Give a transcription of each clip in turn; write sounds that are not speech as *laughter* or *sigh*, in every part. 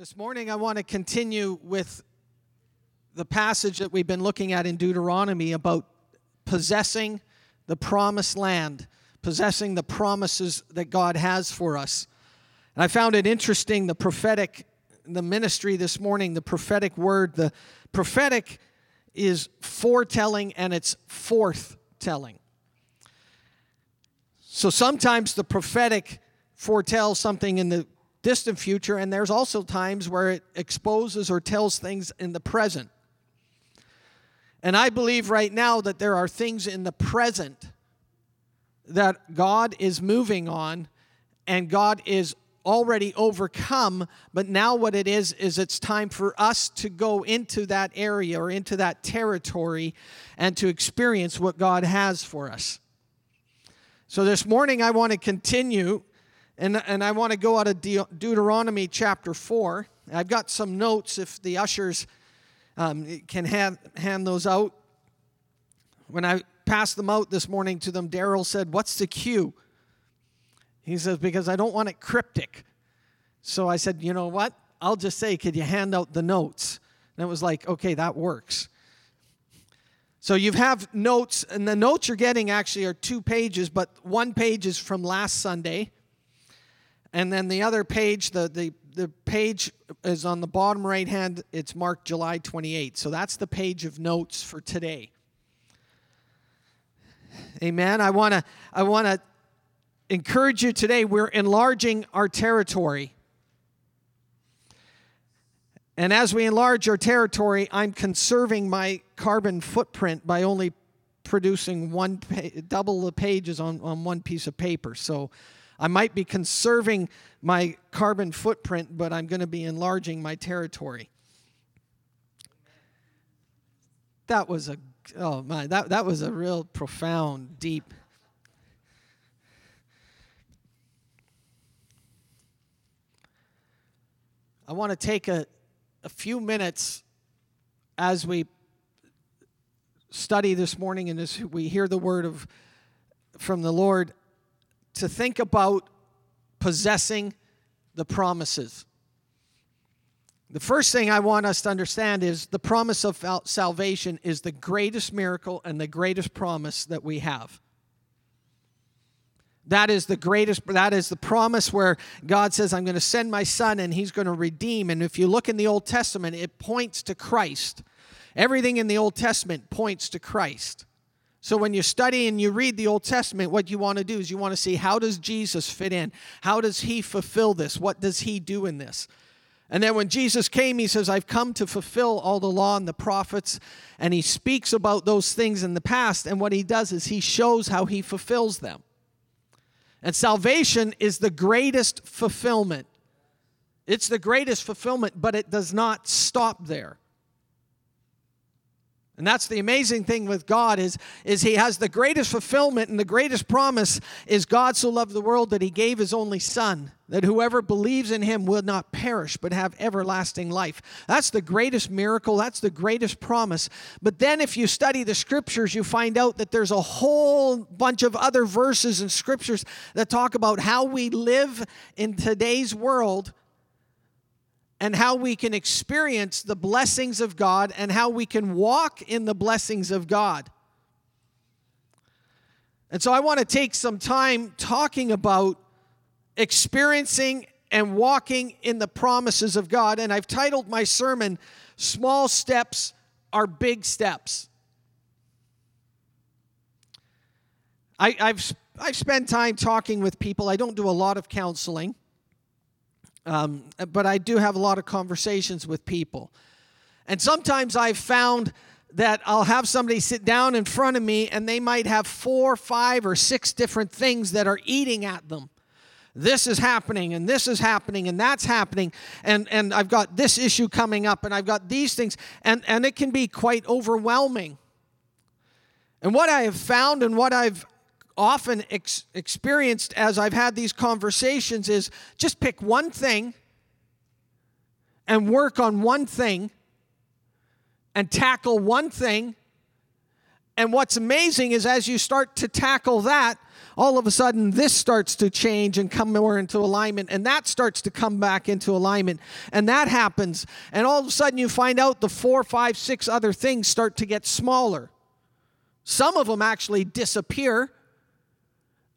This morning, I want to continue with the passage that we've been looking at in Deuteronomy about possessing the promised land, possessing the promises that God has for us. And I found it interesting the prophetic, the ministry this morning, the prophetic word. The prophetic is foretelling and it's forthtelling. So sometimes the prophetic foretells something in the distant future, and there's also times where it exposes or tells things in the present. And I believe right now that there are things in the present that God is moving on and God is already overcome, but now what it is, is it's time for us to go into that area or into that territory and to experience what God has for us. So this morning I want to continue and, and I want to go out of De- Deuteronomy chapter 4. I've got some notes if the ushers um, can have, hand those out. When I passed them out this morning to them, Daryl said, What's the cue? He says, Because I don't want it cryptic. So I said, You know what? I'll just say, Could you hand out the notes? And it was like, Okay, that works. So you have notes, and the notes you're getting actually are two pages, but one page is from last Sunday and then the other page, the, the, the page is on the bottom right hand, it's marked July 28th. So that's the page of notes for today. Amen. I want to I want to encourage you today. We're enlarging our territory. And as we enlarge our territory, I'm conserving my carbon footprint by only producing one double the pages on, on one piece of paper. So I might be conserving my carbon footprint, but I'm going to be enlarging my territory. That was a oh my that, that was a real profound, deep. I want to take a, a few minutes as we study this morning and as we hear the word of from the Lord to think about possessing the promises. The first thing I want us to understand is the promise of salvation is the greatest miracle and the greatest promise that we have. That is the greatest, that is the promise where God says, I'm going to send my son and he's going to redeem. And if you look in the Old Testament, it points to Christ. Everything in the Old Testament points to Christ. So when you study and you read the Old Testament, what you want to do is you want to see how does Jesus fit in? How does he fulfill this? What does he do in this? And then when Jesus came, he says, I've come to fulfill all the law and the prophets. And he speaks about those things in the past. And what he does is he shows how he fulfills them. And salvation is the greatest fulfillment. It's the greatest fulfillment, but it does not stop there. And that's the amazing thing with God is, is he has the greatest fulfillment and the greatest promise is God so loved the world that he gave his only son that whoever believes in him will not perish but have everlasting life. That's the greatest miracle, that's the greatest promise. But then if you study the scriptures you find out that there's a whole bunch of other verses and scriptures that talk about how we live in today's world and how we can experience the blessings of God and how we can walk in the blessings of God. And so I want to take some time talking about experiencing and walking in the promises of God. And I've titled my sermon, Small Steps Are Big Steps. I, have I've spent time talking with people. I don't do a lot of counseling. Um, but I do have a lot of conversations with people. And sometimes I've found that I'll have somebody sit down in front of me and they might have four, five, or six different things that are eating at them. This is happening, and this is happening, and that's happening, and, and I've got this issue coming up, and I've got these things, and, and it can be quite overwhelming. And what I have found and what I've often ex- experienced as I've had these conversations is just pick one thing and work on one thing and tackle one thing And what's amazing is as you start to tackle that, all of a sudden this starts to change and come more into alignment, and that starts to come back into alignment, and that happens. And all of a sudden you find out the four, five, six other things start to get smaller. Some of them actually disappear,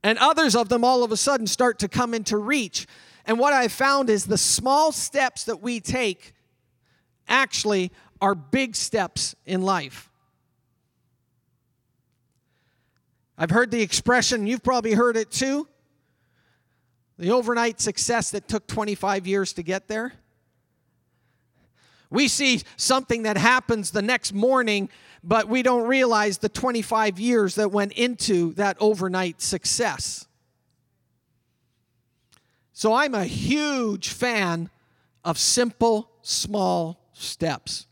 and others of them all of a sudden start to come into reach. And what I found is the small steps that we take actually are big steps in life. I've heard the expression, you've probably heard it too the overnight success that took 25 years to get there. We see something that happens the next morning, but we don't realize the 25 years that went into that overnight success. So I'm a huge fan of simple, small steps.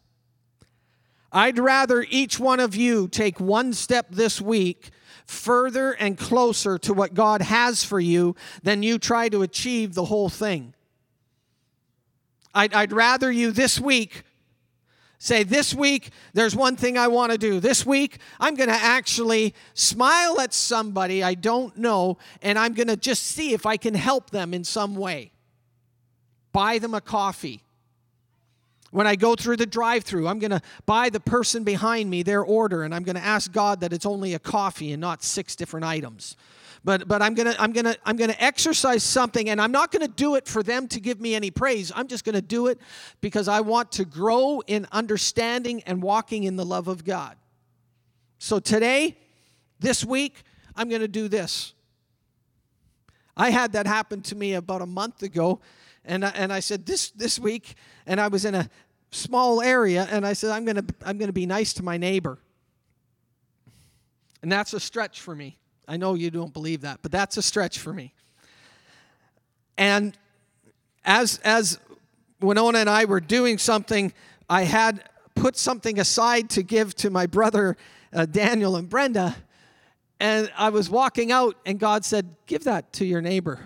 I'd rather each one of you take one step this week further and closer to what God has for you than you try to achieve the whole thing. I'd, I'd rather you this week say, This week, there's one thing I want to do. This week, I'm going to actually smile at somebody I don't know, and I'm going to just see if I can help them in some way. Buy them a coffee when I go through the drive through, I'm going to buy the person behind me their order and I'm going to ask God that it's only a coffee and not six different items. But, but I'm to I'm to I'm to exercise something and I'm not to do it for them to give me any praise. I'm just to do it because I want to grow in understanding and walking in the love of God. So today, this week, I'm to do this. I had that happen to me about a month ago and I, and I said this this week, and I was in a small area, and I said I'm gonna I'm gonna be nice to my neighbor. And that's a stretch for me. I know you don't believe that, but that's a stretch for me. And as as Winona and I were doing something, I had put something aside to give to my brother uh, Daniel and Brenda. And I was walking out, and God said, Give that to your neighbor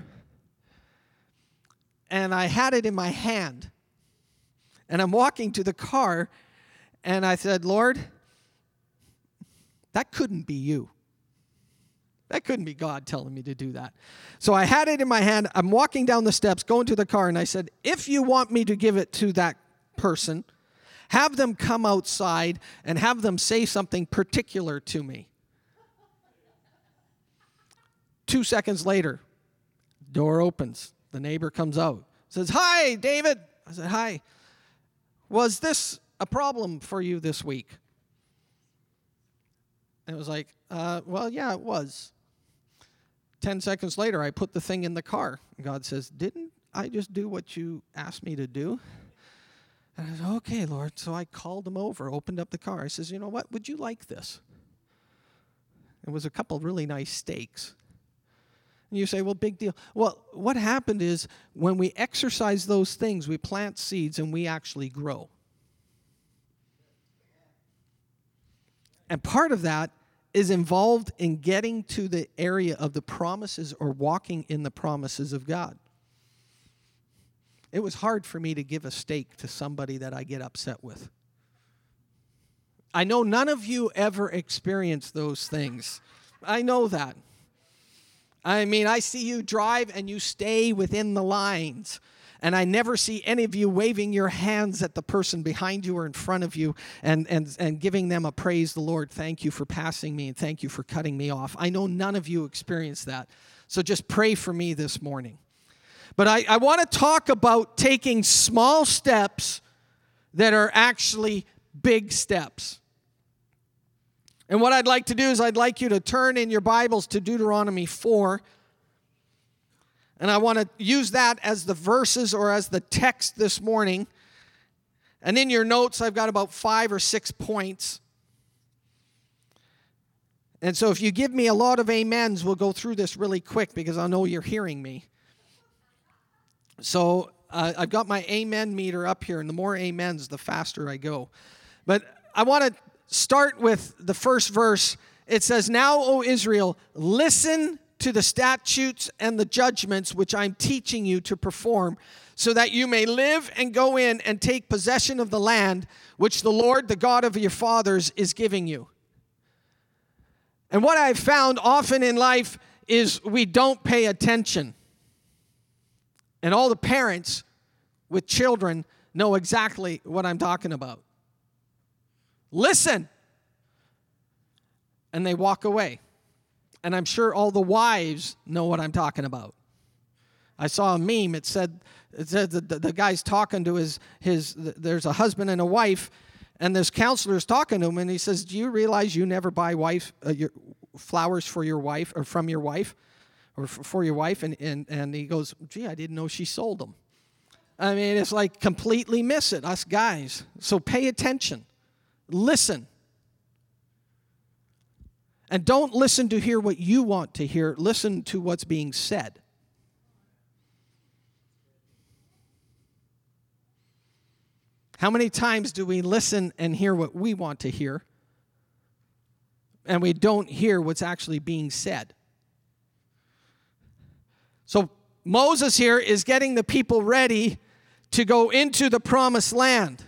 and I had it in my hand. And I'm walking to the car, and I said, Lord, that couldn't be you. That couldn't be God telling me to do that. So I had it in my hand. I'm walking down the steps, going to the car, and I said, If you want me to give it to that person, have them come outside and have them say something particular to me. Two seconds later, door opens. The neighbor comes out, says, Hi, David. I said, Hi. Was this a problem for you this week? And it was like, uh, Well, yeah, it was. Ten seconds later, I put the thing in the car. God says, Didn't I just do what you asked me to do? And I said, Okay, Lord. So I called him over, opened up the car. I says, You know what? Would you like this? It was a couple really nice steaks. And you say, well, big deal. Well, what happened is when we exercise those things, we plant seeds and we actually grow. And part of that is involved in getting to the area of the promises or walking in the promises of God. It was hard for me to give a steak to somebody that I get upset with. I know none of you ever experience those things. I know that. I mean, I see you drive and you stay within the lines. And I never see any of you waving your hands at the person behind you or in front of you and, and, and giving them a praise the Lord. Thank you for passing me and thank you for cutting me off. I know none of you experience that. So just pray for me this morning. But I, I want to talk about taking small steps that are actually big steps. And what I'd like to do is, I'd like you to turn in your Bibles to Deuteronomy 4. And I want to use that as the verses or as the text this morning. And in your notes, I've got about five or six points. And so if you give me a lot of amens, we'll go through this really quick because I know you're hearing me. So uh, I've got my amen meter up here, and the more amens, the faster I go. But I want to start with the first verse. It says, Now, O Israel, listen to the statutes and the judgments which I'm teaching you to perform, so that you may live and go in and take possession of the land which the Lord, the God of your fathers, is giving you. And what I've found often in life is we don't pay attention. And all the parents with children know exactly what I'm talking about. Listen. And they walk away. And I'm sure all the wives know what I'm talking about. I saw a meme. It said, it said the, the, the guy's talking to his, his, there's a husband and a wife, and this counselor is talking to him, and he says, Do you realize you never buy wife, uh, your, flowers for your wife or from your wife? Or for your wife, and, and, and he goes, Gee, I didn't know she sold them. I mean, it's like completely miss it, us guys. So pay attention, listen. And don't listen to hear what you want to hear, listen to what's being said. How many times do we listen and hear what we want to hear, and we don't hear what's actually being said? So, Moses here is getting the people ready to go into the promised land.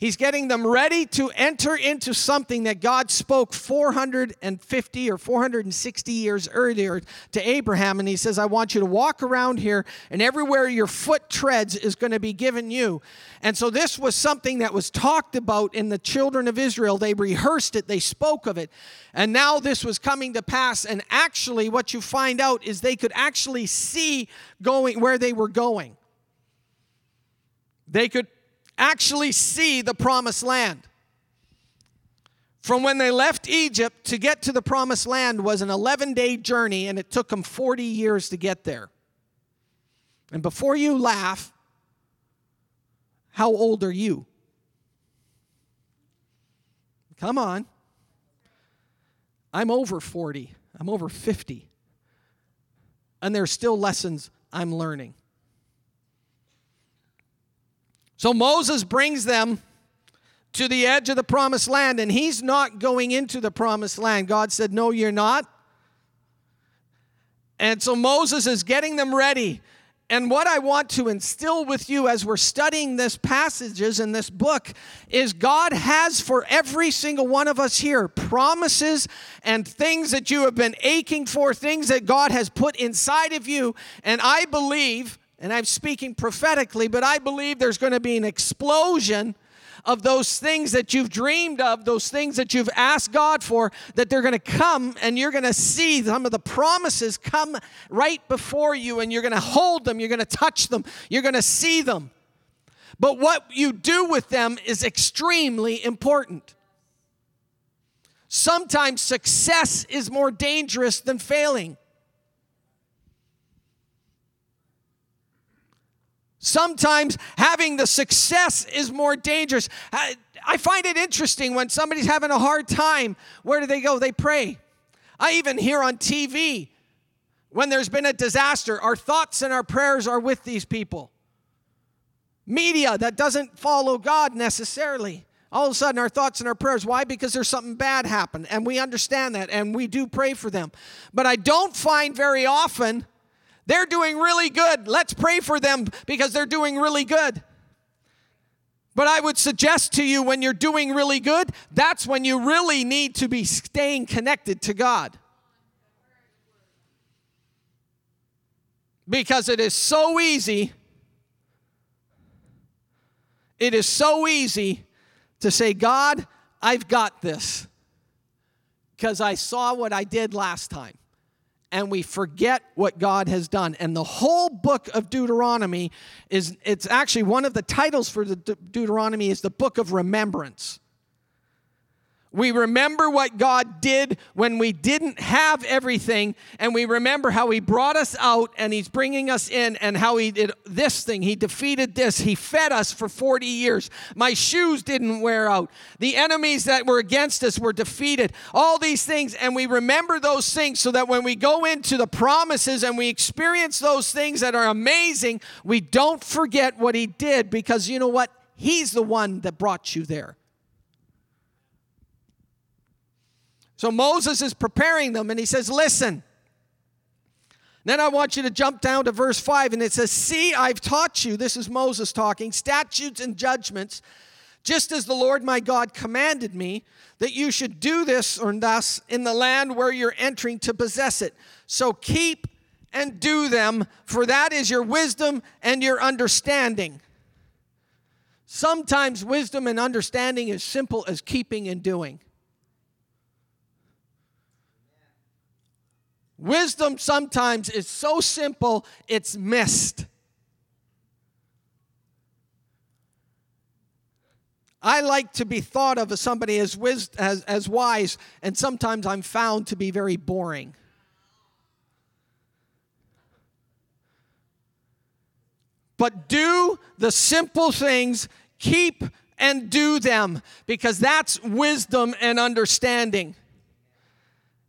He's getting them ready to enter into something that God spoke 450 or 460 years earlier to Abraham. And he says, I want you to walk around here, and everywhere your foot treads is going to be given you. And so this was something that was talked about in the children of Israel. They rehearsed it, they spoke of it. And now this was coming to pass. And actually, what you find out is they could actually see going where they were going. They could actually see the promised land. From when they left Egypt to get to the promised land was an 11 day journey, and it took them 40 years to get there. And before you laugh, how old are you? Come on. I'm over 40, I'm over 50. And there's still lessons I'm learning. So Moses brings them to the edge of the promised land, and he's not going into the promised land. God said, No, you're not. And so Moses is getting them ready. And what I want to instill with you as we're studying this passages in this book is God has for every single one of us here promises and things that you have been aching for, things that God has put inside of you. And I believe and I'm speaking prophetically, but I believe there's going to be an explosion of those things that you've dreamed of, those things that you've asked God for, that they're going to come and you're going to see some of the promises come right before you and you're going to hold them, you're going to touch them, you're going to see them. But what you do with them is extremely important. Sometimes success is more dangerous than failing. Sometimes having the success is more dangerous. I find it interesting when somebody's having a hard time, where do they go? They pray. I even hear on TV when there's been a disaster, our thoughts and our prayers are with these people. Media that doesn't follow God necessarily. All of a sudden, our thoughts and our prayers. Why? Because there's something bad happened, and we understand that, and we do pray for them. But I don't find very often they're doing really good. Let's pray for them because they're doing really good. But I would suggest to you when you're doing really good, that's when you really need to be staying connected to God. Because it is so easy, it is so easy to say, God, I've got this because I saw what I did last time and we forget what God has done. And the whole book of Deuteronomy is it's actually one of the titles for the De- Deuteronomy is the book of remembrance. We remember what God did when we didn't have everything, and we remember how He brought us out and He's bringing us in, and how He did this thing. He defeated this. He fed us for 40 years. My shoes didn't wear out. The enemies that were against us were defeated. All these things, and we remember those things so that when we go into the promises and we experience those things that are amazing, we don't forget what He did because you know what? He's the one that brought you there. So Moses is preparing them and he says, Listen. Then I want you to jump down to verse 5 and it says, See, I've taught you, this is Moses talking, statutes and judgments just as the Lord my God commanded me that you should do this or thus in the land where you're entering to possess it. So keep and do them, for that is your wisdom and your understanding. Sometimes wisdom and understanding is simple as keeping and doing. Wisdom sometimes is so simple, it's missed. I like to be thought of as somebody as, wis- as, as wise, and sometimes I'm found to be very boring. But do the simple things, keep and do them, because that's wisdom and understanding.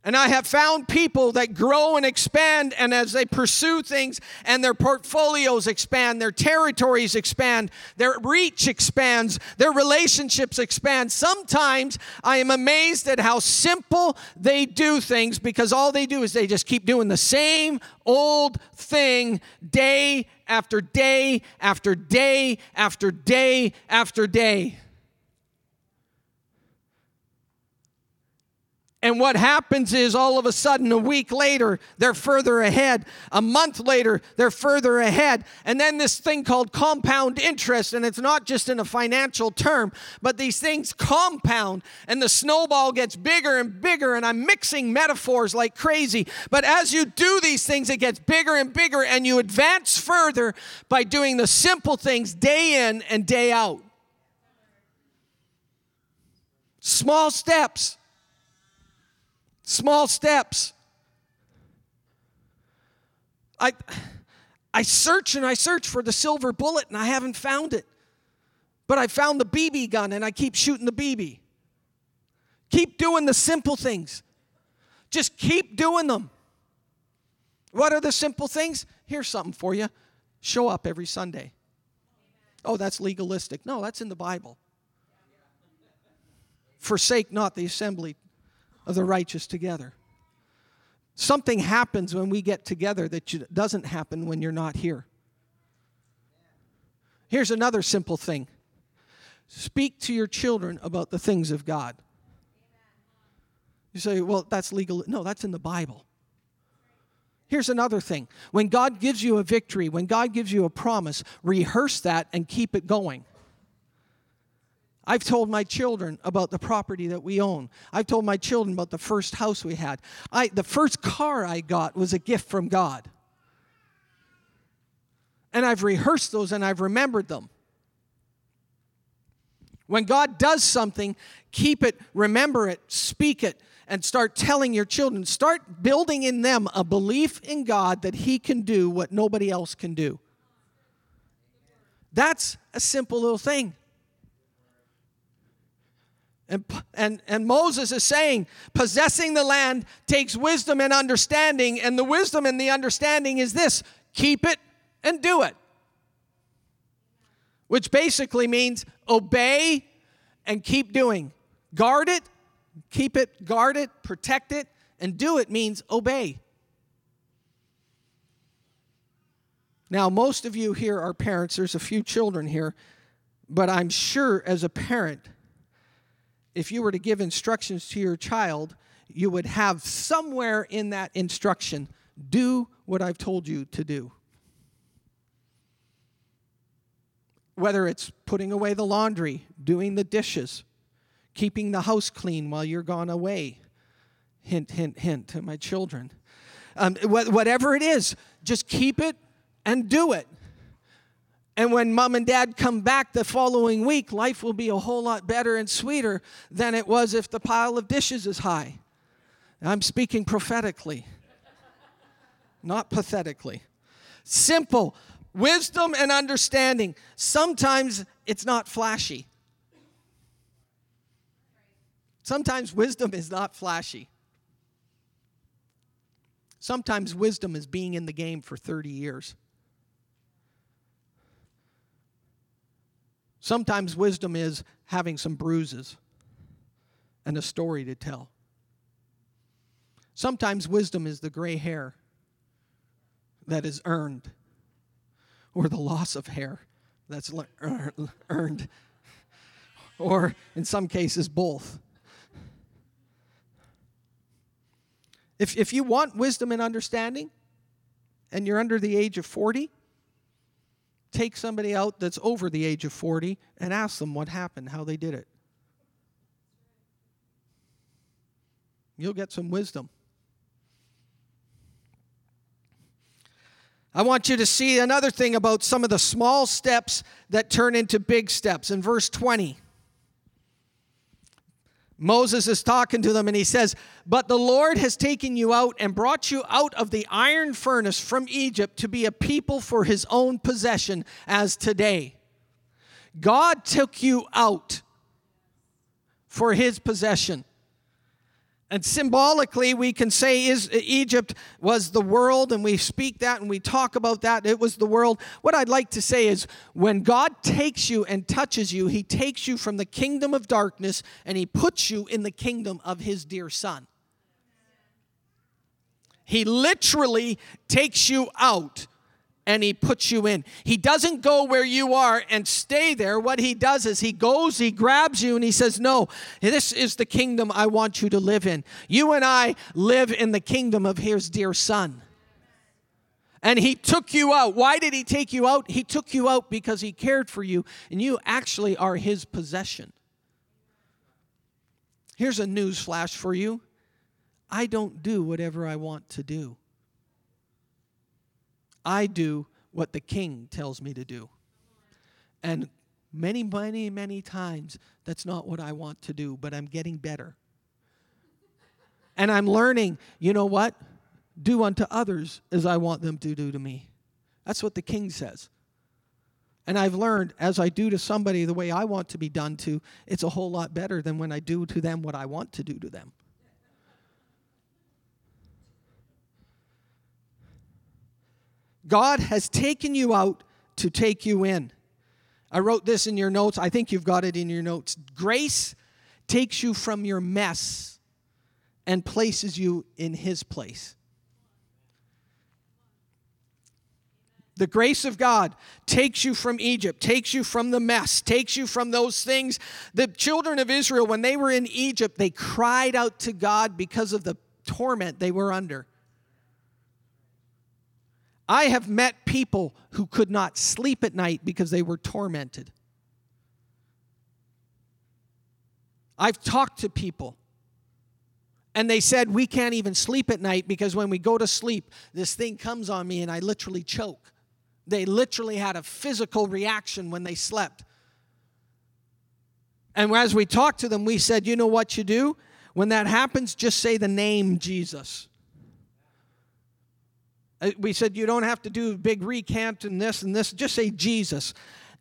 And I have found people that grow and expand, and as they pursue things and their portfolios expand, their territories expand, their reach expands, their relationships expand. Sometimes I am amazed at how simple they do things because all they do is they just keep doing the same old thing day after day after day after day after day. And what happens is all of a sudden, a week later, they're further ahead. A month later, they're further ahead. And then this thing called compound interest, and it's not just in a financial term, but these things compound, and the snowball gets bigger and bigger. And I'm mixing metaphors like crazy. But as you do these things, it gets bigger and bigger, and you advance further by doing the simple things day in and day out. Small steps Small steps. I, I search and I search for the silver bullet and I haven't found it. But I found the BB gun and I keep shooting the BB. Keep doing the simple things. Just keep doing them. What are the simple things? Here's something for you show up every Sunday. Oh, that's legalistic. No, that's in the Bible. Forsake not the assembly of the righteous together. Something happens when we get together that doesn't happen when you're not here. Here's another simple thing speak to your children about the things of God. You say, well, that's legal. No, that's in the Bible. Here's another thing when God gives you a victory, when God gives you a promise, rehearse that and keep it going. I've told my children about the property that we own. I've told my children about the first house we had. I, the first car I got was a gift from God. And I've rehearsed those and I've remembered them. When God does something, keep it, remember it, speak it, and start telling your children. Start building in them a belief in God that He can do what nobody else can do. That's a simple little thing. And, and, and Moses is saying, possessing the land takes wisdom and understanding, and the wisdom and the understanding is this keep it and do it. Which basically means obey and keep doing. Guard it, keep it, guard it, protect it, and do it means obey. Now, most of you here are parents. There's a few children here. But I'm sure as a parent, if you were to give instructions to your child, you would have somewhere in that instruction do what I've told you to do. Whether it's putting away the laundry, doing the dishes, keeping the house clean while you're gone away. Hint, hint, hint to my children. Um, whatever it is, just keep it and do it. And when mom and dad come back the following week, life will be a whole lot better and sweeter than it was if the pile of dishes is high. I'm speaking prophetically, not pathetically. Simple wisdom and understanding. Sometimes it's not flashy. Sometimes wisdom is not flashy. Sometimes wisdom is being in the game for 30 years. Sometimes wisdom is having some bruises and a story to tell. Sometimes wisdom is the gray hair that is earned, or the loss of hair that's *laughs* earned, or in some cases, both. If, if you want wisdom and understanding, and you're under the age of 40, take somebody out that's over the age of 40 and ask them what happened, how they did it. You'll get some wisdom. I want you to see another thing about some of the small steps that turn into big steps. In verse 20, Moses is talking to them and he says, But the Lord has taken you out and brought you out of the iron furnace from Egypt to be a people for his own possession as today. God took you out for his possession. And symbolically, we can say is uh, Egypt was the world, and we speak that and we talk about that. It was the world. What I'd like to say is when God takes you and touches you, He takes you from the kingdom of darkness and He puts you in the kingdom of His dear Son. He literally takes you out and he puts you in. He doesn't go where you are and stay there. What he does is he goes, he grabs you, and he says, No, this is the kingdom I want you to live in. You and I live in the kingdom of his dear son. And he took you out. Why did he take you out? He took you out because he cared for you, and you actually are his possession. Here's a news flash for you I don't do whatever I want to do. I do what the king tells me to do. And many, many, many times, that's not what I want to do, but I'm getting better. And I'm learning, you know what? Do unto others as I want them to do to me. That's what the king says. And I've learned as I do to somebody the way I want to be done to, it's a whole lot better than when I do to them what I want to do to them. God has taken you out to take you in. I wrote this in your notes. I think you've got it in your notes. Grace takes you from your mess and places you in His place. The grace of God takes you from Egypt, takes you from the mess, takes you from those things. The children of Israel, when they were in Egypt, they cried out to God because of the torment they were under. I have met people who could not sleep at night because they were tormented. I've talked to people and they said, We can't even sleep at night because when we go to sleep, this thing comes on me and I literally choke. They literally had a physical reaction when they slept. And as we talked to them, we said, You know what you do? When that happens, just say the name Jesus. Uh, we said, you don't have to do big recant and this and this, just say Jesus.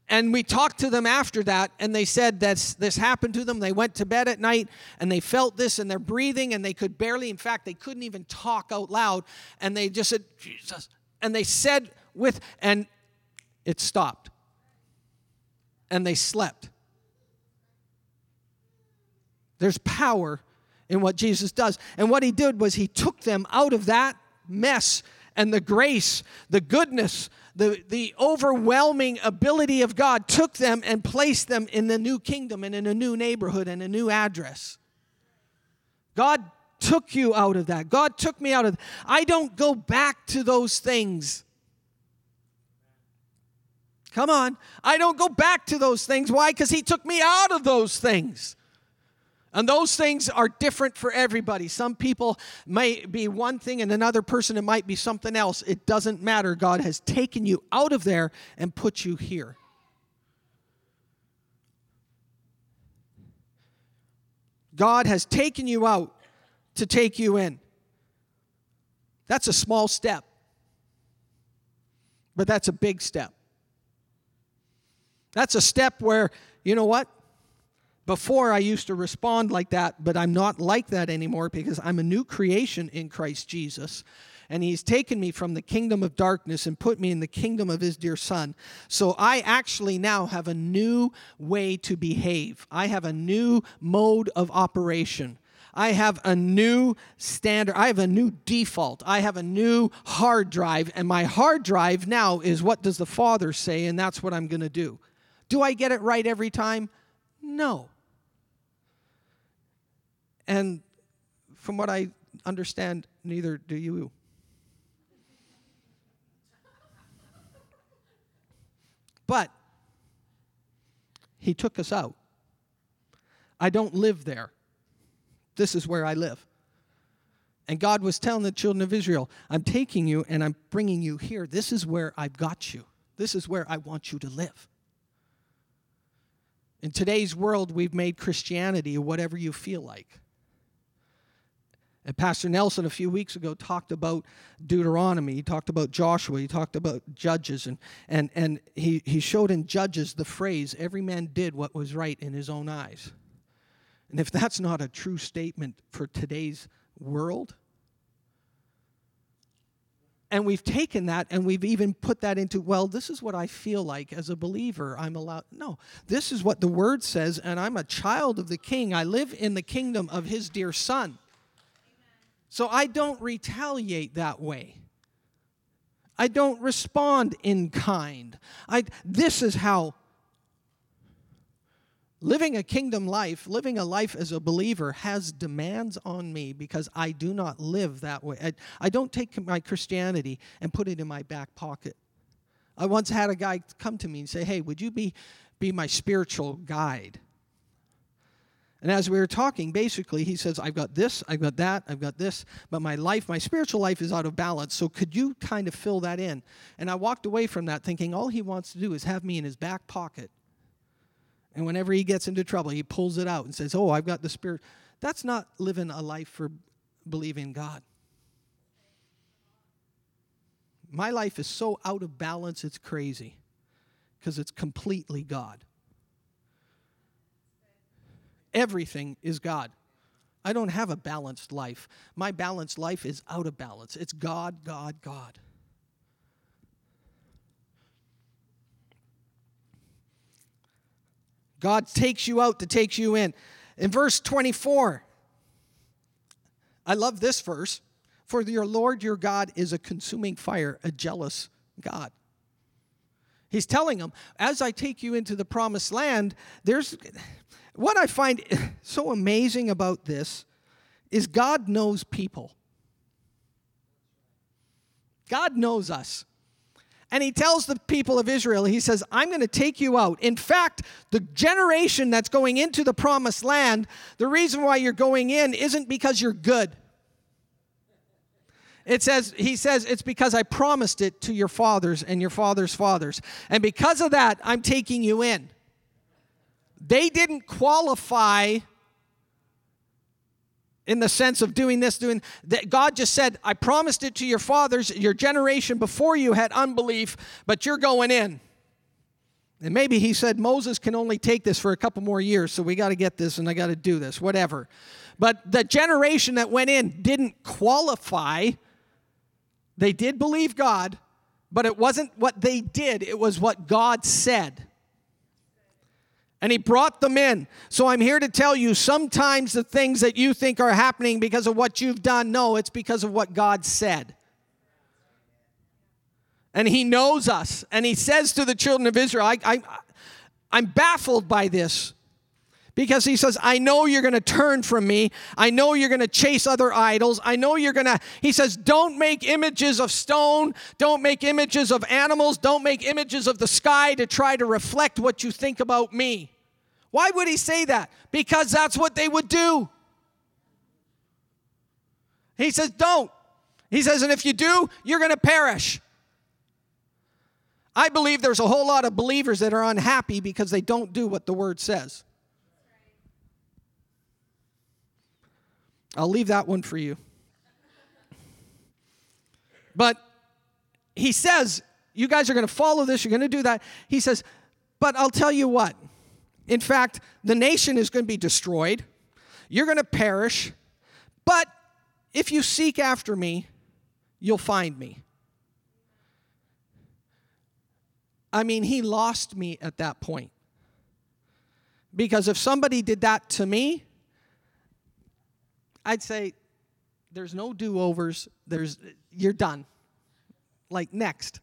And we talked to them after that, and they said that this happened to them. They went to bed at night and they felt this in their breathing, and they could barely, in fact, they couldn't even talk out loud. And they just said, Jesus. And they said with, and it stopped. And they slept. There's power in what Jesus does. And what he did was he took them out of that mess and the grace, the goodness, the, the overwhelming ability of God took them and placed them in the new kingdom and in a new neighborhood and a new address. God took you out of that. God took me out of I don't go back to those things. Come on. I don't go back to those things. Why? Because He took me out of those things. And those things are different for everybody. Some people may be one thing, and another person it might be something else. It doesn't matter. God has taken you out of there and put you here. God has taken you out to take you in. That's a small step, but that's a big step. That's a step where, you know what? Before I used to respond like that, but I'm not like that anymore because I'm a new creation in Christ Jesus. And he's taken me from the kingdom of darkness and put me in the kingdom of his dear son. So I actually now have a new way to behave. I have a new mode of operation. I have a new standard. I have a new default. I have a new hard drive. And my hard drive now is what does the Father say? And that's what I'm going to do. Do I get it right every time? No. And from what I understand, neither do you. But he took us out. I don't live there. This is where I live. And God was telling the children of Israel, I'm taking you and I'm bringing you here. This is where I've got you. This is where I want you to live. In today's world, we've made Christianity whatever you feel like. And Pastor Nelson a few weeks ago talked about Deuteronomy. He talked about Joshua. He talked about Judges. And, and, and he, he showed in Judges the phrase, every man did what was right in his own eyes. And if that's not a true statement for today's world, and we've taken that and we've even put that into, well, this is what I feel like as a believer. I'm allowed. No, this is what the word says, and I'm a child of the king. I live in the kingdom of his dear son. So I don't retaliate that way. I don't respond in kind. I, this is how living a kingdom life, living a life as a believer, has demands on me because I do not live that way. I, I don't take my Christianity and put it in my back pocket. I once had a guy come to me and say, Hey, would you be, be my spiritual guide? And as we were talking, basically, he says, I've got this, I've got that, I've got this, but my life, my spiritual life is out of balance. So could you kind of fill that in? And I walked away from that thinking all he wants to do is have me in his back pocket and whenever he gets into trouble, he pulls it out and says, Oh, I've got the Spirit. That's not living a life for believing God. My life is so out of balance, it's crazy because it's completely God. Everything is God. I don't have a balanced life. My balanced life is out of balance. It's God, God, God. God takes you out to take you in. In verse 24, I love this verse. For your Lord your God is a consuming fire, a jealous God. He's telling them, as I take you into the promised land, there's what I find *laughs* so amazing about this is God knows people. God knows us. And he tells the people of Israel, he says, I'm going to take you out. In fact, the generation that's going into the promised land, the reason why you're going in isn't because you're good. It says, he says, it's because I promised it to your fathers and your fathers' fathers. And because of that, I'm taking you in. They didn't qualify in the sense of doing this, doing that. God just said, I promised it to your fathers, your generation before you had unbelief, but you're going in. And maybe he said, Moses can only take this for a couple more years, so we got to get this and I got to do this, whatever. But the generation that went in didn't qualify. They did believe God, but it wasn't what they did, it was what God said and he brought them in. So I'm here to tell you sometimes the things that you think are happening because of what you've done, no, it's because of what God said. And he knows us. And he says to the children of Israel, I, I, I'm baffled by this because he says, I know you're going to turn from me. I know you're going to chase other idols. I know you're going to, he says, don't make images of stone. Don't make images of animals. Don't make images of the sky to try to reflect what you think about me. Why would he say that? Because that's what they would do. He says, don't. He says, and if you do, you're going to perish. I believe there's a whole lot of believers that are unhappy because they don't do what the word says. I'll leave that one for you. But he says, You guys are going to follow this, you're going to do that. He says, But I'll tell you what. In fact, the nation is going to be destroyed, you're going to perish. But if you seek after me, you'll find me. I mean, he lost me at that point. Because if somebody did that to me, I'd say there's no do-overs. There's you're done. Like next.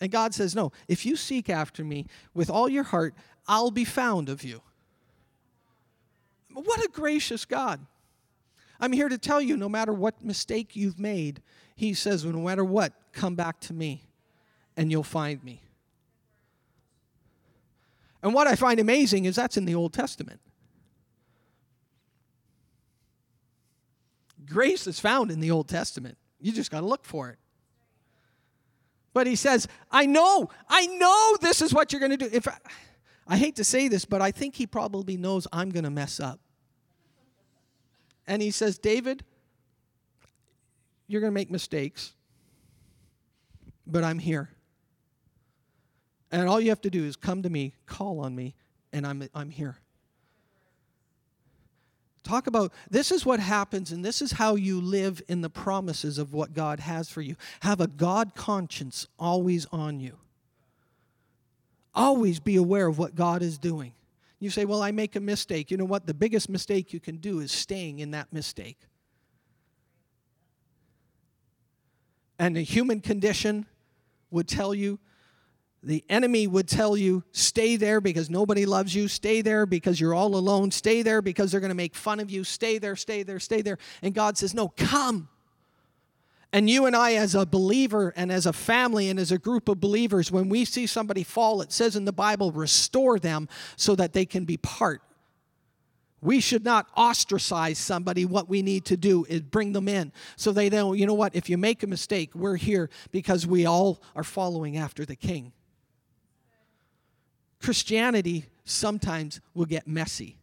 And God says, No, if you seek after me with all your heart, I'll be found of you. What a gracious God. I'm here to tell you no matter what mistake you've made, He says, no matter what, come back to me and you'll find me. And what I find amazing is that's in the Old Testament. Grace is found in the Old Testament. You just got to look for it. But he says, I know, I know this is what you're going to do. If I, I hate to say this, but I think he probably knows I'm going to mess up. And he says, David, you're going to make mistakes, but I'm here. And all you have to do is come to me, call on me, and I'm, I'm here. Talk about this is what happens, and this is how you live in the promises of what God has for you. Have a God conscience always on you. Always be aware of what God is doing. You say, Well, I make a mistake. You know what? The biggest mistake you can do is staying in that mistake. And the human condition would tell you the enemy would tell you, stay there because nobody loves you. Stay there because you're all alone. Stay there because they're going to make fun of you. Stay there, stay there, stay there. And God says, no, come. And you and I, as a believer and as a family and as a group of believers, when we see somebody fall, it says in the Bible, restore them so that they can be part. We should not ostracize somebody. What we need to do is bring them in so they know, you know what, if you make a mistake, we're here because we all are following after the King. Christianity sometimes will get messy.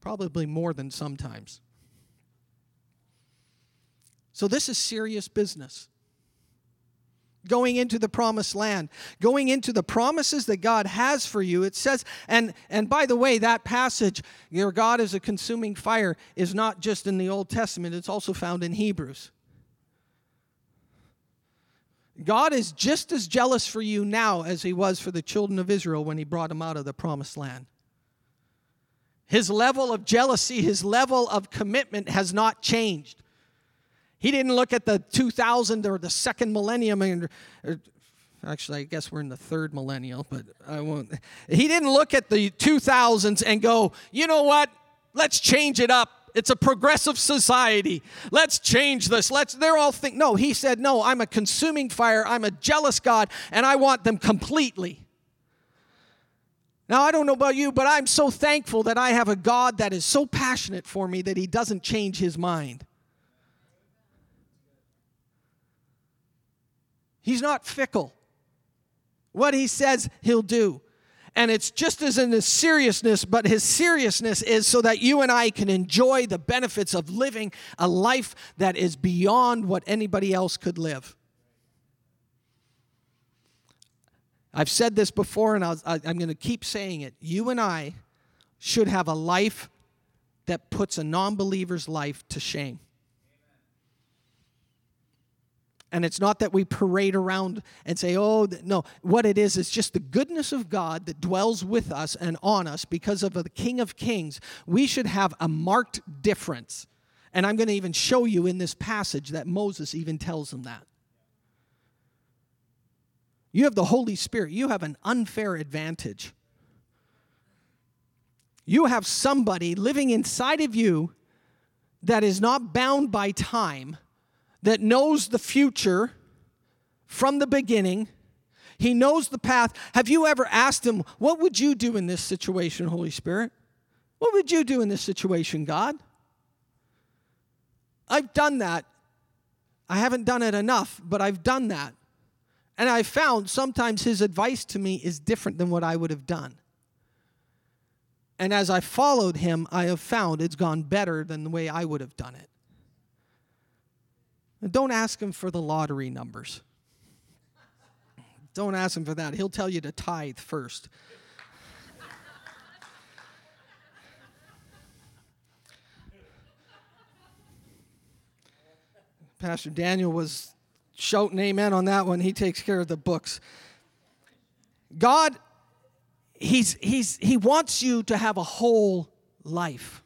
Probably more than sometimes. So, this is serious business. Going into the promised land, going into the promises that God has for you. It says, and, and by the way, that passage, your God is a consuming fire, is not just in the Old Testament, it's also found in Hebrews. God is just as jealous for you now as he was for the children of Israel when he brought them out of the promised land. His level of jealousy, his level of commitment has not changed. He didn't look at the 2000 or the second millennium. And, er, actually, I guess we're in the third millennial, but I won't. He didn't look at the 2000s and go, you know what? Let's change it up. It's a progressive society. Let's change this. Let's they're all think no, he said, "No, I'm a consuming fire. I'm a jealous God and I want them completely." Now, I don't know about you, but I'm so thankful that I have a God that is so passionate for me that he doesn't change his mind. He's not fickle. What he says, he'll do. And it's just as in his seriousness, but his seriousness is so that you and I can enjoy the benefits of living a life that is beyond what anybody else could live. I've said this before, and i am going to keep saying it. You and I should have a life that puts a non believer's life to shame. And it's not that we parade around and say, oh, no. What it is, is just the goodness of God that dwells with us and on us because of the King of Kings. We should have a marked difference. And I'm going to even show you in this passage that Moses even tells them that. You have the Holy Spirit, you have an unfair advantage. You have somebody living inside of you that is not bound by time that knows the future from the beginning. He knows the path. Have you ever asked him, What would you do in this situation, Holy Spirit? What would you do in this situation, God? I've done that. I haven't done it enough, but I've done that. And I found sometimes his advice to me is different than what I would have done. And as I followed him, I have found it's gone better than the way I would have done it. Don't ask him for the lottery numbers. Don't ask him for that. He'll tell you to tithe first. Pastor Daniel was shouting amen on that one. He takes care of the books. God, he's, he's, He wants you to have a whole life.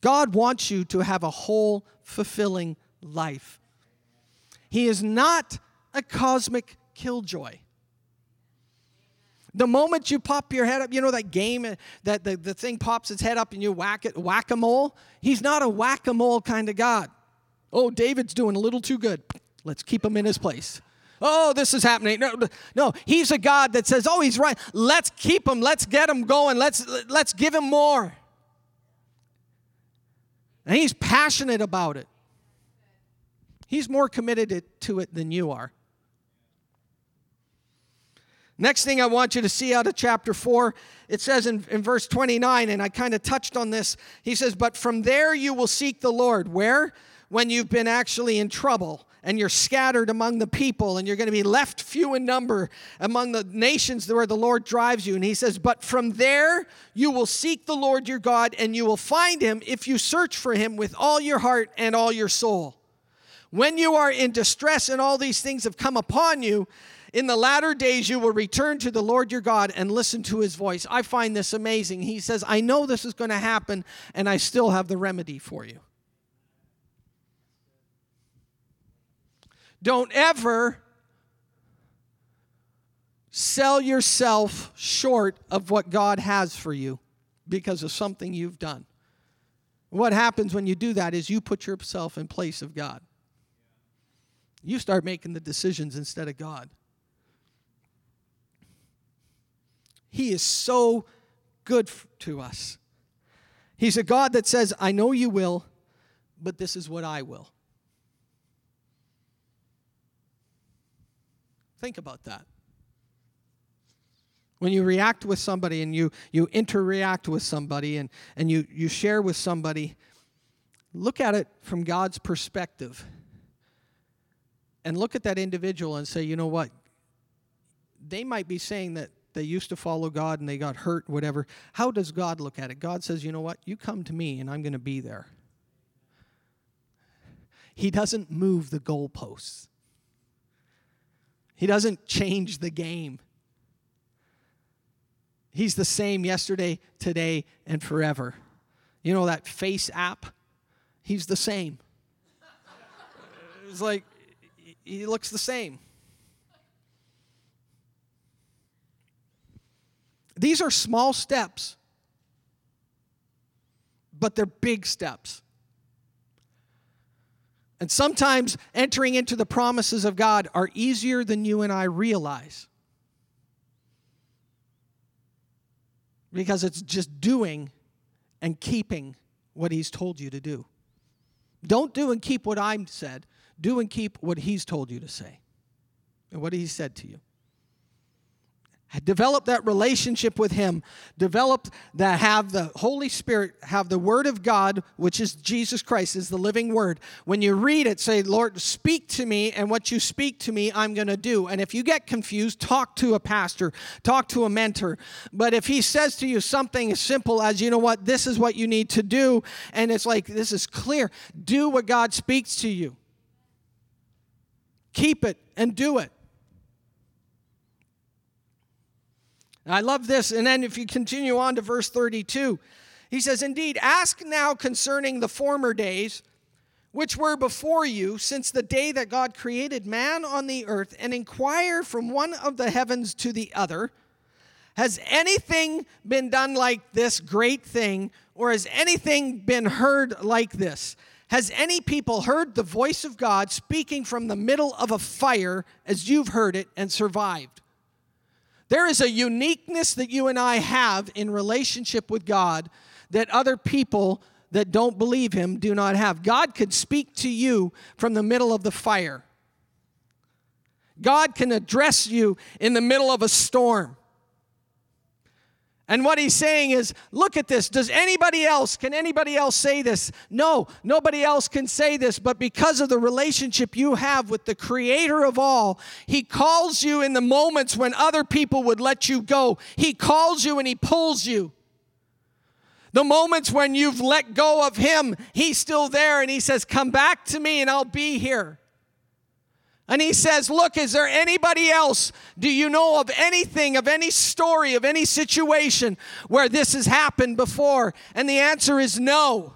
God wants you to have a whole, fulfilling life. He is not a cosmic killjoy. The moment you pop your head up, you know that game uh, that the, the thing pops its head up and you whack it, whack a mole? He's not a whack a mole kind of God. Oh, David's doing a little too good. Let's keep him in his place. Oh, this is happening. No, no, he's a God that says, "Oh, he's right. Let's keep him. Let's get him going. Let's let's give him more." And he's passionate about it. He's more committed to it than you are. Next thing I want you to see out of chapter 4, it says in, in verse 29, and I kind of touched on this. He says, But from there you will seek the Lord. Where? When you've been actually in trouble and you're scattered among the people and you're going to be left few in number among the nations where the Lord drives you. And he says, But from there you will seek the Lord your God and you will find him if you search for him with all your heart and all your soul. When you are in distress and all these things have come upon you, in the latter days, you will return to the Lord your God and listen to his voice. I find this amazing. He says, I know this is going to happen, and I still have the remedy for you. Don't ever sell yourself short of what God has for you because of something you've done. What happens when you do that is you put yourself in place of God. You start making the decisions instead of God. He is so good to us. He's a God that says, I know you will, but this is what I will. Think about that. When you react with somebody and you, you interact with somebody and, and you, you share with somebody, look at it from God's perspective. And look at that individual and say, you know what? They might be saying that they used to follow God and they got hurt, whatever. How does God look at it? God says, you know what? You come to me and I'm going to be there. He doesn't move the goalposts, He doesn't change the game. He's the same yesterday, today, and forever. You know that FaceApp? He's the same. It's like, he looks the same. These are small steps, but they're big steps. And sometimes entering into the promises of God are easier than you and I realize. Because it's just doing and keeping what He's told you to do. Don't do and keep what I'm said, do and keep what He's told you to say and what He said to you. Develop that relationship with Him. Develop that, have the Holy Spirit, have the Word of God, which is Jesus Christ, is the living Word. When you read it, say, Lord, speak to me, and what you speak to me, I'm going to do. And if you get confused, talk to a pastor, talk to a mentor. But if He says to you something as simple as, you know what, this is what you need to do, and it's like, this is clear, do what God speaks to you. Keep it and do it. I love this. And then if you continue on to verse 32, he says, Indeed, ask now concerning the former days which were before you since the day that God created man on the earth, and inquire from one of the heavens to the other. Has anything been done like this great thing, or has anything been heard like this? Has any people heard the voice of God speaking from the middle of a fire as you've heard it and survived? There is a uniqueness that you and I have in relationship with God that other people that don't believe Him do not have. God could speak to you from the middle of the fire. God can address you in the middle of a storm. And what he's saying is, look at this. Does anybody else, can anybody else say this? No, nobody else can say this, but because of the relationship you have with the creator of all, he calls you in the moments when other people would let you go. He calls you and he pulls you. The moments when you've let go of him, he's still there and he says, Come back to me and I'll be here. And he says, Look, is there anybody else? Do you know of anything, of any story, of any situation where this has happened before? And the answer is no.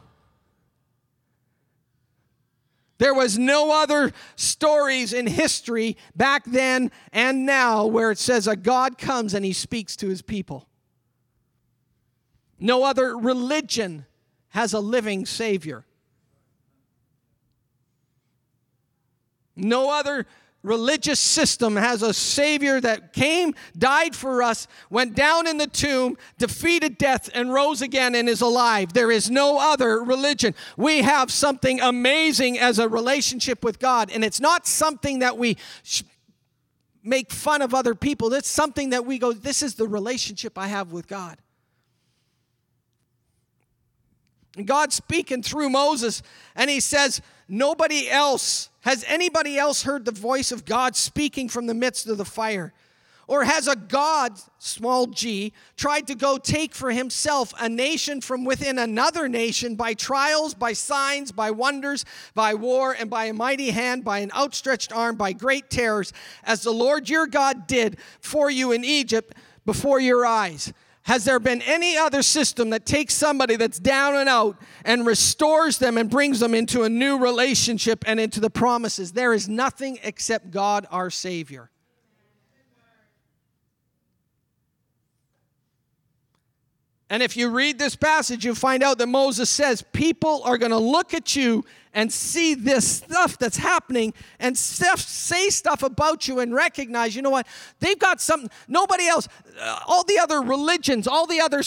There was no other stories in history back then and now where it says a God comes and he speaks to his people. No other religion has a living Savior. No other religious system has a Savior that came, died for us, went down in the tomb, defeated death, and rose again and is alive. There is no other religion. We have something amazing as a relationship with God, and it's not something that we make fun of other people. It's something that we go, this is the relationship I have with God. God speaking through Moses, and he says, Nobody else, has anybody else heard the voice of God speaking from the midst of the fire? Or has a God, small g, tried to go take for himself a nation from within another nation by trials, by signs, by wonders, by war, and by a mighty hand, by an outstretched arm, by great terrors, as the Lord your God did for you in Egypt before your eyes? Has there been any other system that takes somebody that's down and out and restores them and brings them into a new relationship and into the promises? There is nothing except God, our Savior. And if you read this passage, you find out that Moses says people are going to look at you and see this stuff that's happening and stuff, say stuff about you and recognize, you know what? They've got something, nobody else, uh, all the other religions, all the other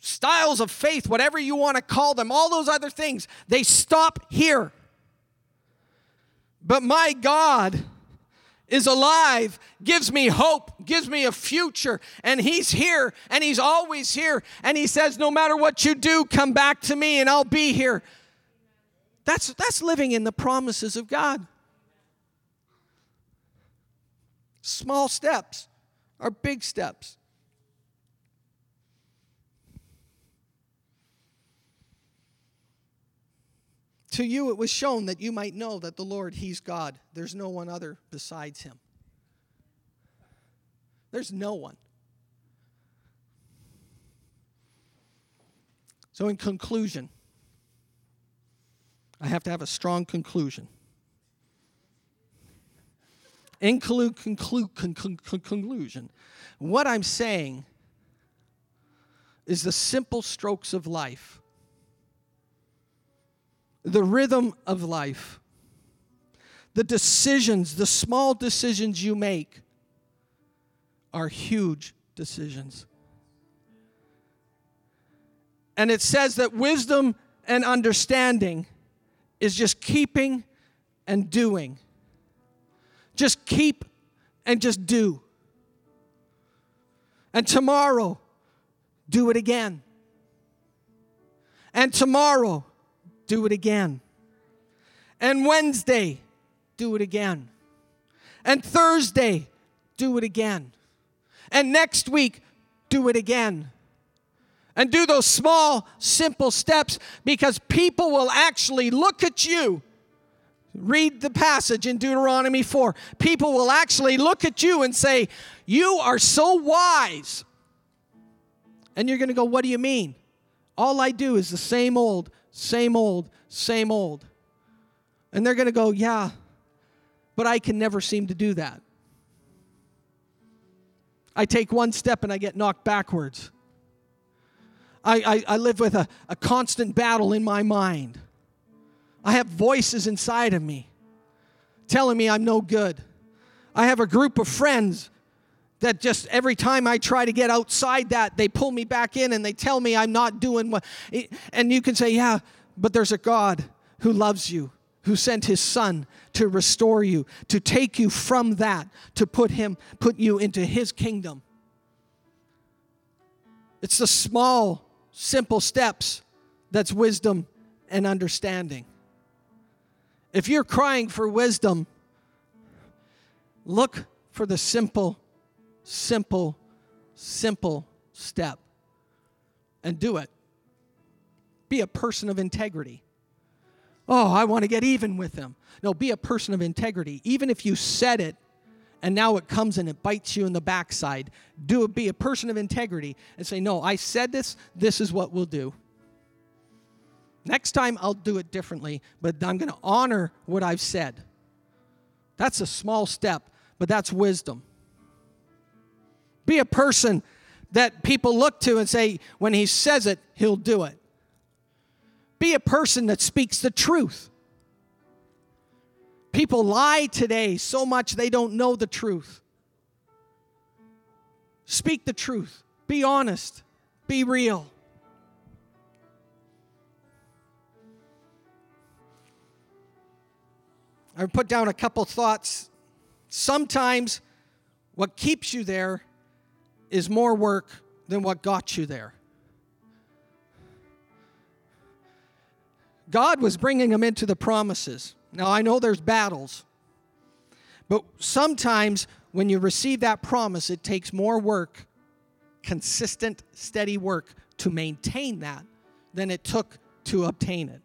styles of faith, whatever you want to call them, all those other things, they stop here. But my God is alive, gives me hope, gives me a future, and He's here, and He's always here. And He says, No matter what you do, come back to me, and I'll be here. That's, that's living in the promises of God. Small steps are big steps. To you it was shown that you might know that the Lord, He's God. There's no one other besides Him. There's no one. So, in conclusion, I have to have a strong conclusion. Include conclude, conclusion. What I'm saying is the simple strokes of life, the rhythm of life, the decisions, the small decisions you make are huge decisions. And it says that wisdom and understanding is just keeping and doing. Just keep and just do. And tomorrow, do it again. And tomorrow, do it again. And Wednesday, do it again. And Thursday, do it again. And next week, do it again and do those small, simple steps because people will actually look at you. Read the passage in Deuteronomy 4. People will actually look at you and say, You are so wise. And you're going to go, What do you mean? All I do is the same old, same old, same old. And they're going to go, Yeah, but I can never seem to do that. I take one step and I get knocked backwards. I, I, I live with a, a constant battle in my mind. I have voices inside of me telling me I'm no good. I have a group of friends that just every time I try to get outside that, they pull me back in and they tell me I'm not doing what. Eh, and you can say, yeah, but there's a God who loves you, who sent his son to restore you, to take you from that, to put him, put you into his kingdom. It's the small simple steps that's wisdom and understanding. If you're crying for wisdom, look for the simple, simple, simple step and do it. Be a person of integrity. Oh, I want to get even with them. No, be a person of integrity. Even if you said it and now it comes and it bites you in the backside. Do it, be a person of integrity and say, No, I said this, this is what we'll do. Next time I'll do it differently, but I'm going to honor what I've said. That's a small step, but that's wisdom. Be a person that people look to and say, when he says it, he'll do it. Be a person that speaks the truth. People lie today so much they don't know the truth. Speak the truth. Be honest. Be real. I put down a couple thoughts. Sometimes what keeps you there is more work than what got you there. God was bringing them into the promises. Now, I know there's battles, but sometimes when you receive that promise, it takes more work, consistent, steady work to maintain that than it took to obtain it.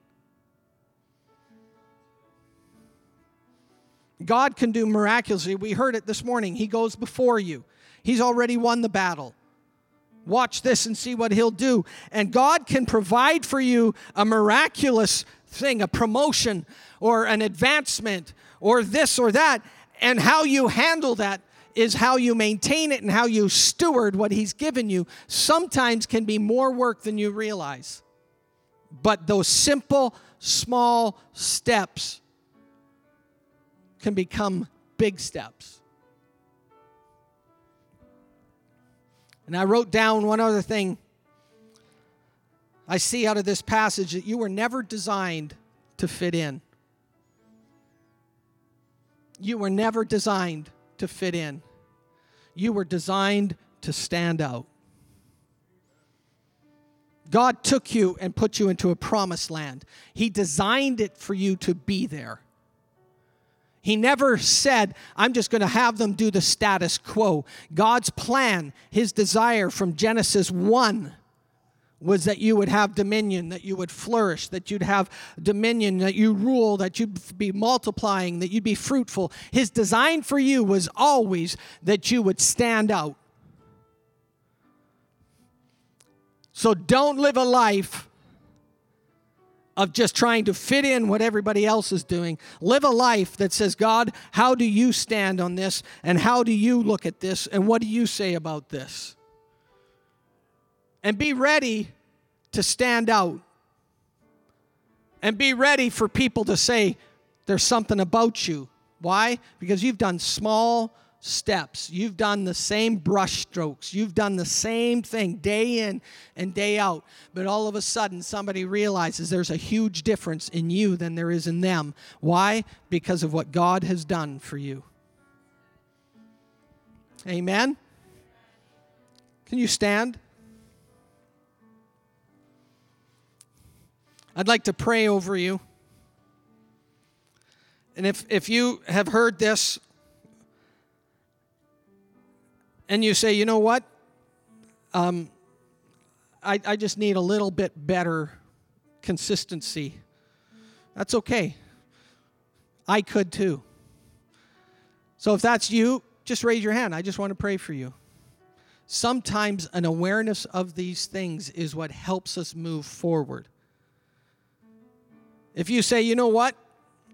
God can do miraculously. We heard it this morning. He goes before you, He's already won the battle. Watch this and see what He'll do. And God can provide for you a miraculous thing, a promotion or an advancement or this or that. And how you handle that is how you maintain it and how you steward what He's given you. Sometimes can be more work than you realize. But those simple, small steps can become big steps. And I wrote down one other thing I see out of this passage that you were never designed to fit in. You were never designed to fit in. You were designed to stand out. God took you and put you into a promised land. He designed it for you to be there. He never said, I'm just going to have them do the status quo. God's plan, his desire from Genesis 1 was that you would have dominion, that you would flourish, that you'd have dominion, that you rule, that you'd be multiplying, that you'd be fruitful. His design for you was always that you would stand out. So don't live a life of just trying to fit in what everybody else is doing. Live a life that says, God, how do you stand on this? And how do you look at this? And what do you say about this? And be ready to stand out. And be ready for people to say, there's something about you. Why? Because you've done small steps. You've done the same brush strokes. You've done the same thing day in and day out. But all of a sudden, somebody realizes there's a huge difference in you than there is in them. Why? Because of what God has done for you. Amen? Can you stand? I'd like to pray over you. And if, if you have heard this and you say, you know what? Um, I, I just need a little bit better consistency. That's okay. I could too. So if that's you, just raise your hand. I just want to pray for you. Sometimes an awareness of these things is what helps us move forward. If you say, you know what,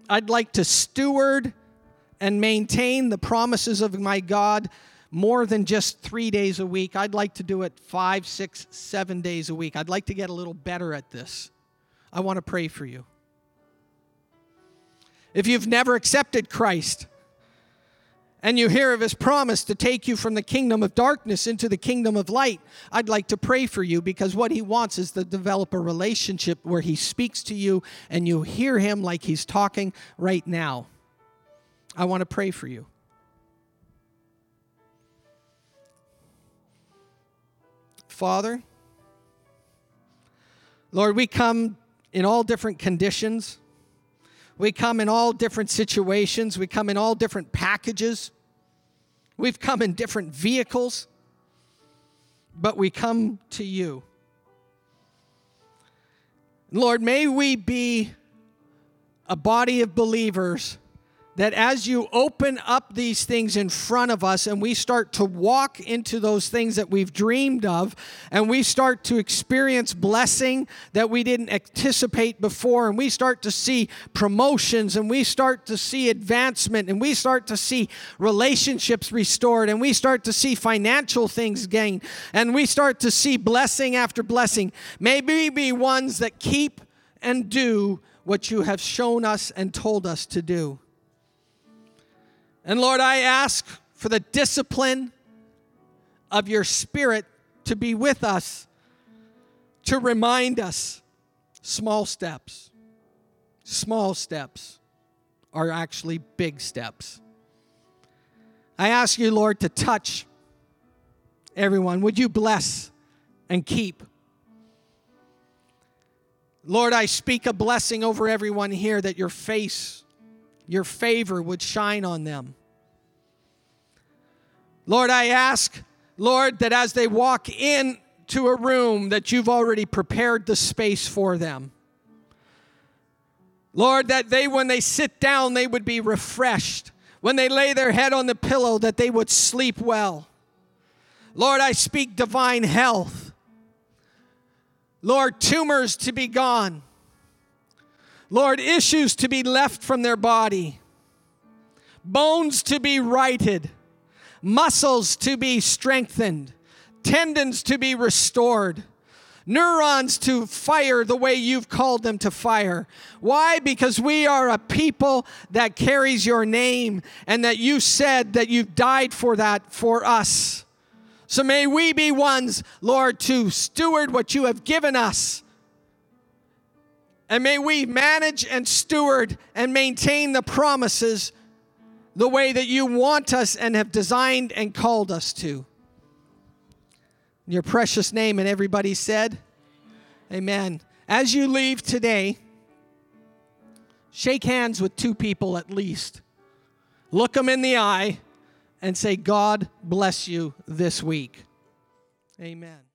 I'd like to steward and maintain the promises of my God more than just three days a week. I'd like to do it five, six, seven days a week. I'd like to get a little better at this. I want to pray for you. If you've never accepted Christ, and you hear of his promise to take you from the kingdom of darkness into the kingdom of light, I'd like to pray for you because what he wants is to develop a relationship where he speaks to you and you hear him like he's talking right now. I want to pray for you. Father. Lord, we come in all different conditions. We come in all different situations. We come in all different packages. We've come in different vehicles. But we come to you. Lord, may we be a body of believers that as you open up these things in front of us and we start to walk into those things that we've dreamed of and we start to experience blessing that we didn't anticipate before and we start to see promotions and we start to see advancement and we start to see relationships restored and we start to see financial things gained and we start to see blessing after blessing may we be ones that keep and do what you have shown us and told us to do and Lord, I ask for the discipline of your Spirit to be with us, to remind us small steps. Small steps are actually big steps. I ask you, Lord, to touch everyone. Would you bless and keep? Lord, I speak a blessing over everyone here that your face your favor would shine on them. Lord, I ask, Lord, that as they walk into a room that you've already prepared the space for them. Lord, that they, when they sit down, they would be refreshed. When they lay their head on the pillow, that they would sleep well. Lord, I speak divine health. Lord, tumors to be gone. Lord, issues to be left from their body, bones to be righted, muscles to be strengthened, tendons to be restored, neurons to fire the way you've called them to fire. Why? Because we are a people that carries your name and that you said that you've died for that for us. So may we be ones, Lord, to steward what you have given us and may we manage and steward and maintain the promises the way that you want us and have designed and called us to. In your precious name, and everybody said, Amen. As you leave today, shake hands with two people at least. Look them in the eye and say, God bless you this week. Amen.